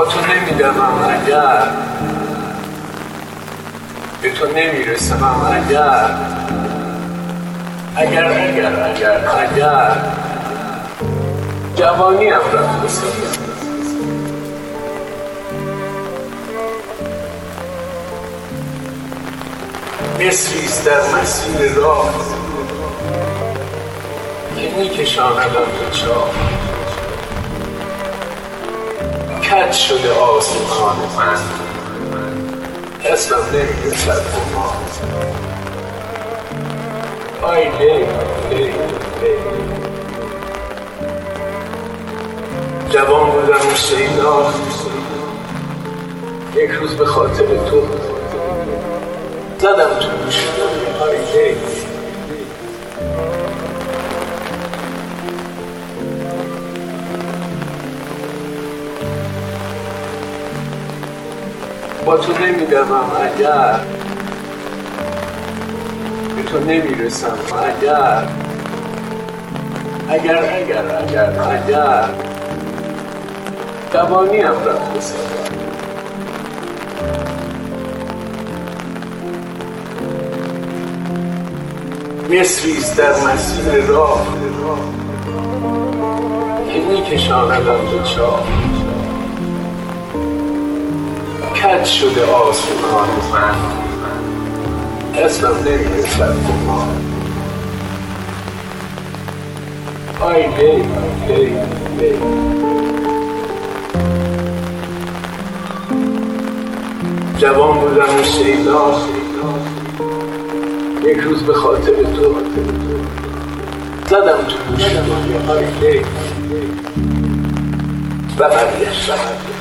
با تو نمیدمم اگر به تو نمی‌رسم اگر اگر اگر اگر اگر جوانی هم رفت بسید مصریست در مسیر راه. که میکشاندم به چاه. کج شده آسمان من. اسمم نمی‌رسد ما آی لی جوان بودم و شیدا یک روز به خاطر تو. زدم تو گوش با تو نمیدمم اگر به تو نمی‌رسم اگر اگر اگر اگر اگر جوانی هم رفت بسید مصریست در مسیر راه. که میکشاندم به چاه. کج شده آسمان من. اسمم نمی‌رسد ما آی لی لی لی جوان بودم و شیدا. یک روز به خاطر تو. زدم تو گوش آی لی و برگشتم.